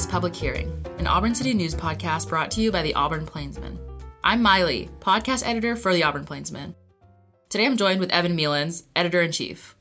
Is Public Hearing, an Auburn City News podcast brought to you by the Auburn Plainsman. I'm My Ly, podcast editor for the Auburn Plainsman. Today I'm joined with Evan Mealins, editor in chief.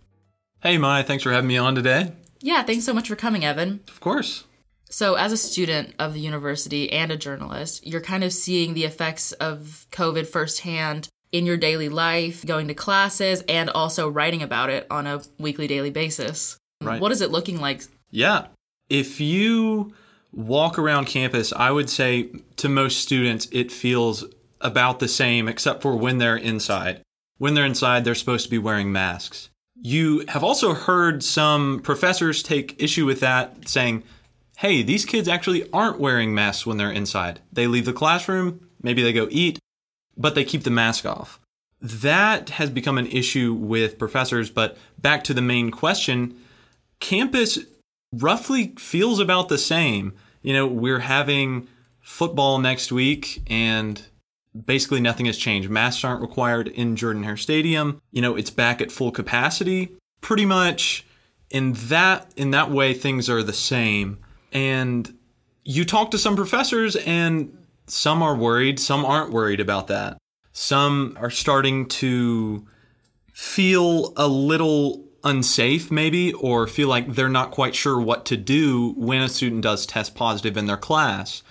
Hey, Mai, thanks for having me on today. Yeah, thanks so much for coming, Evan. Of course. So, as a student of the university and a journalist, you're kind of seeing the effects of COVID firsthand in your daily life, going to classes, and also writing about it on a weekly, daily basis. Right. What is it looking like? Yeah. If you walk around campus, I would say to most students, it feels about the same, except for when they're inside. When they're inside, they're supposed to be wearing masks. You have also heard some professors take issue with that, saying, hey, these kids actually aren't wearing masks when they're inside. They leave the classroom, maybe they go eat, but they keep the mask off. That has become an issue with professors, but back to the main question campus roughly feels about the same. You know, we're having football next week and basically nothing has changed. Masks aren't required in Jordan Hare Stadium. You know, it's back at full capacity. Pretty much in that in that way things are the same. And you talk to some professors and some are worried, some aren't worried about that. Some are starting to feel a little unsafe maybe or feel like they're not quite sure what to do when a student does test positive in their class.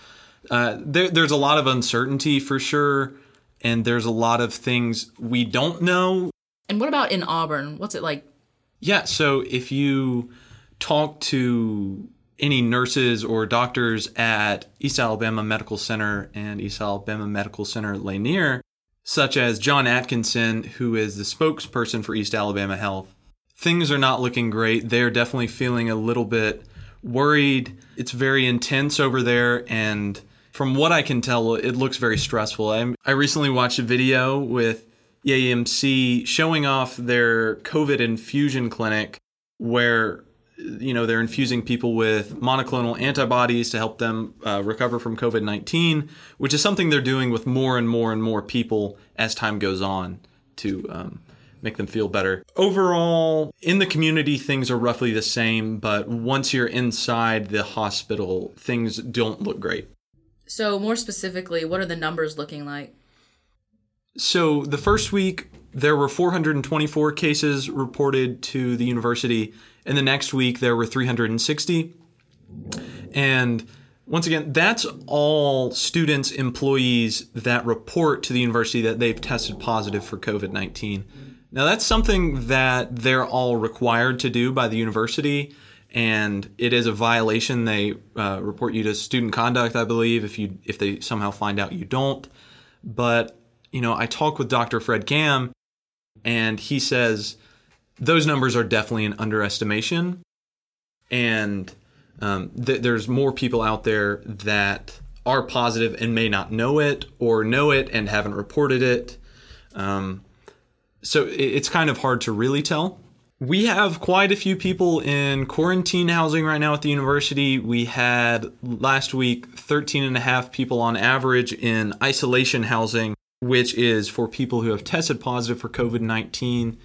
Uh, there, there's a lot of uncertainty for sure, and there's a lot of things we don't know. And what about in Auburn? What's it like? Yeah, so if you talk to any nurses or doctors at East Alabama Medical Center and East Alabama Medical Center Lanier, such as John Atkinson, who is the spokesperson for East Alabama Health, things are not looking great. They're definitely feeling a little bit worried. It's very intense over there, and from what I can tell, it looks very stressful. I, I recently watched a video with EAMC showing off their COVID infusion clinic where you know they're infusing people with monoclonal antibodies to help them uh, recover from COVID-19, which is something they're doing with more and more and more people as time goes on to um, make them feel better. Overall, in the community, things are roughly the same, but once you're inside the hospital, things don't look great. So, more specifically, what are the numbers looking like? So, the first week, there were 424 cases reported to the university, and the next week, there were 360. And once again, that's all students, employees that report to the university that they've tested positive for COVID 19. Now, that's something that they're all required to do by the university, and it is a violation. They uh, report you to student conduct, I believe, if you if they somehow find out you don't. But you know, I talked with Dr. Fred Kam, and he says those numbers are definitely an underestimation, and um, th- there's more people out there that are positive and may not know it, or know it and haven't reported it. Um, so it's kind of hard to really tell. We have quite a few people in quarantine housing right now at the university. We had last week 13 and a half people on average in isolation housing, which is for people who have tested positive for COVID 19.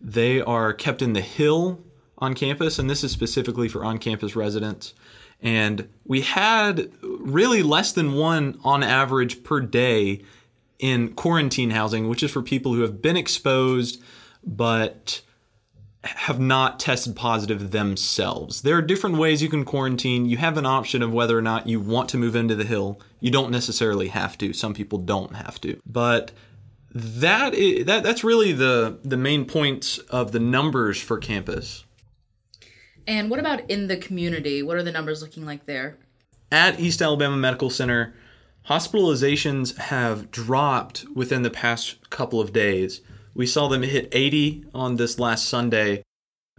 They are kept in the hill on campus, and this is specifically for on campus residents. And we had really less than one on average per day in quarantine housing, which is for people who have been exposed but have not tested positive themselves. There are different ways you can quarantine. You have an option of whether or not you want to move into the hill. You don't necessarily have to. Some people don't have to. But that is, that that's really the the main points of the numbers for campus. And what about in the community? What are the numbers looking like there? At East Alabama Medical Center, hospitalizations have dropped within the past couple of days. We saw them hit 80 on this last Sunday,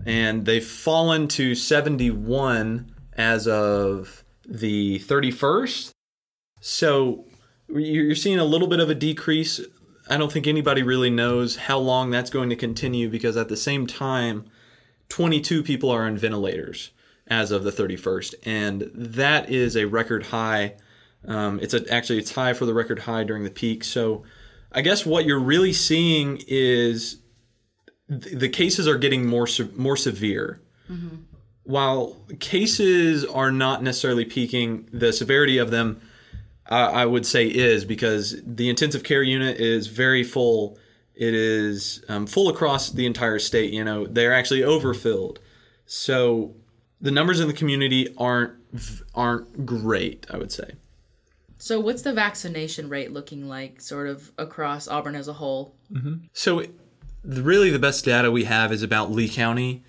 and they've fallen to 71 as of the 31st. So you're seeing a little bit of a decrease. I don't think anybody really knows how long that's going to continue because at the same time, 22 people are on ventilators as of the 31st, and that is a record high. Um, it's a, actually it's high for the record high during the peak. So I guess what you're really seeing is th- the cases are getting more se- more severe. Mm-hmm. while cases are not necessarily peaking, the severity of them, uh, I would say, is because the intensive care unit is very full. It is um, full across the entire state. You know, they're actually overfilled. So the numbers in the community aren't aren't great. I would say. So, what's the vaccination rate looking like, sort of across Auburn as a whole? Mm-hmm. So, really, the best data we have is about Lee County.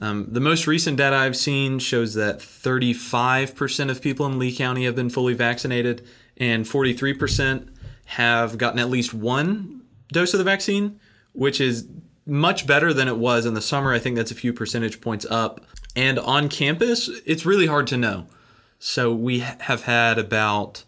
Um, the most recent data I've seen shows that 35% of people in Lee County have been fully vaccinated, and 43% have gotten at least one dose of the vaccine, which is much better than it was in the summer. I think that's a few percentage points up. And on campus, it's really hard to know. So we have had about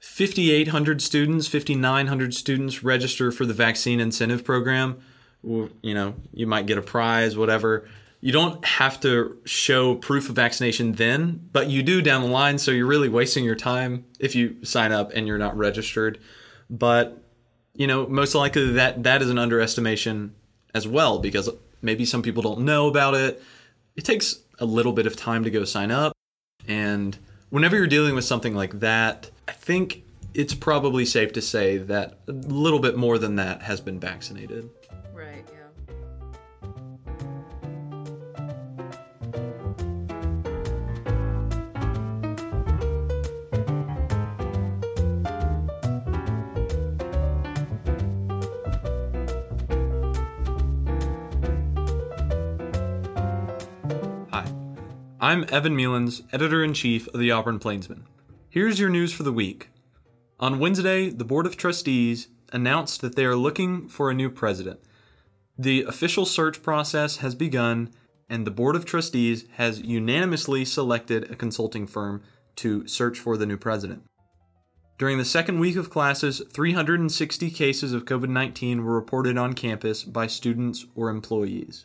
5,800 students, 5,900 students register for the vaccine incentive program. You know, you might get a prize, whatever. You don't have to show proof of vaccination then, but you do down the line. So you're really wasting your time if you sign up and you're not registered. But you know, most likely that that is an underestimation as well because maybe some people don't know about it. It takes a little bit of time to go sign up, and whenever you're dealing with something like that, I think it's probably safe to say that a little bit more than that has been vaccinated. Right, yeah. Hi, I'm Evan Mealins, editor in chief of the Auburn Plainsman. Here's your news for the week. On Wednesday, the Board of Trustees announced that they are looking for a new president. The official search process has begun, and the Board of Trustees has unanimously selected a consulting firm to search for the new president. During the second week of classes, 360 cases of COVID 19 were reported on campus by students or employees.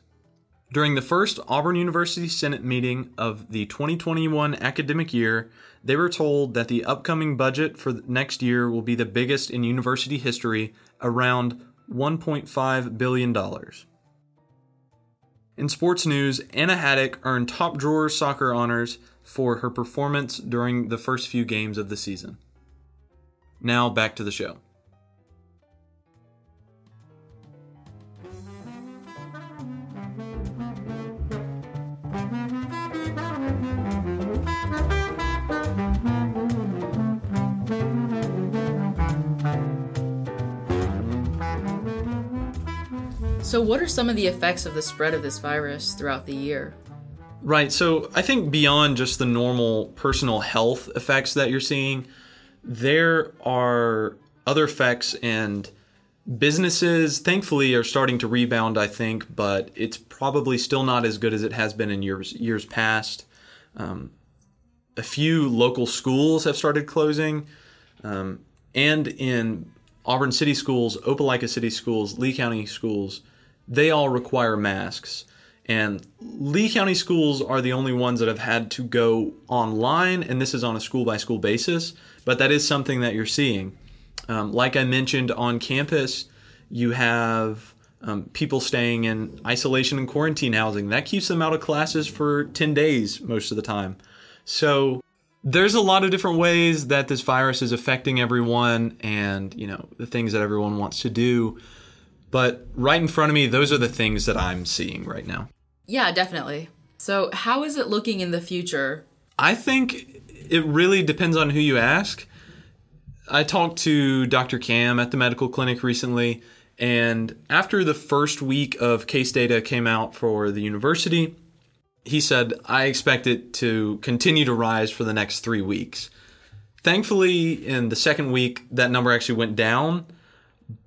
During the first Auburn University Senate meeting of the 2021 academic year, they were told that the upcoming budget for next year will be the biggest in university history, around $1.5 billion. In sports news, Anna Haddock earned top drawer soccer honors for her performance during the first few games of the season. Now back to the show. So, what are some of the effects of the spread of this virus throughout the year? Right. So, I think beyond just the normal personal health effects that you're seeing, there are other effects and businesses thankfully are starting to rebound i think but it's probably still not as good as it has been in years years past um, a few local schools have started closing um, and in auburn city schools opelika city schools lee county schools they all require masks and lee county schools are the only ones that have had to go online and this is on a school by school basis but that is something that you're seeing um, like I mentioned on campus, you have um, people staying in isolation and quarantine housing. That keeps them out of classes for 10 days most of the time. So there's a lot of different ways that this virus is affecting everyone and, you know, the things that everyone wants to do. But right in front of me, those are the things that I'm seeing right now. Yeah, definitely. So, how is it looking in the future? I think it really depends on who you ask. I talked to Dr. Kam at the medical clinic recently, and after the first week of case data came out for the university, he said, I expect it to continue to rise for the next three weeks. Thankfully, in the second week, that number actually went down,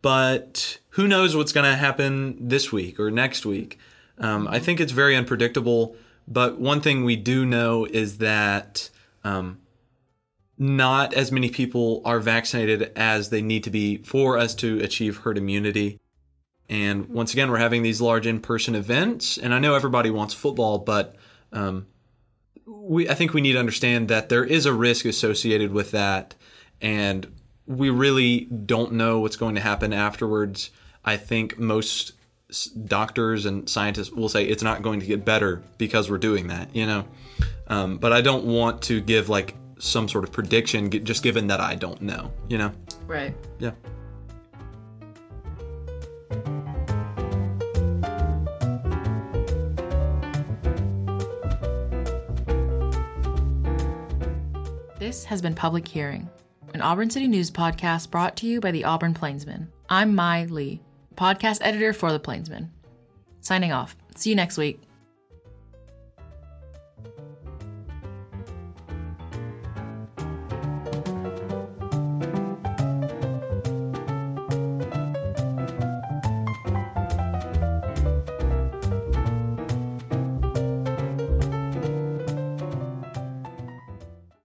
but who knows what's going to happen this week or next week. Um, I think it's very unpredictable, but one thing we do know is that um, not as many people are vaccinated as they need to be for us to achieve herd immunity. And once again, we're having these large in-person events, and I know everybody wants football, but um, we I think we need to understand that there is a risk associated with that, and we really don't know what's going to happen afterwards. I think most doctors and scientists will say it's not going to get better because we're doing that, you know. Um, but I don't want to give like some sort of prediction, just given that I don't know, you know. Right. Yeah. This has been Public Hearing, an Auburn City News podcast brought to you by the Auburn Plainsman. I'm My Ly, podcast editor for the Plainsman. Signing off. See you next week.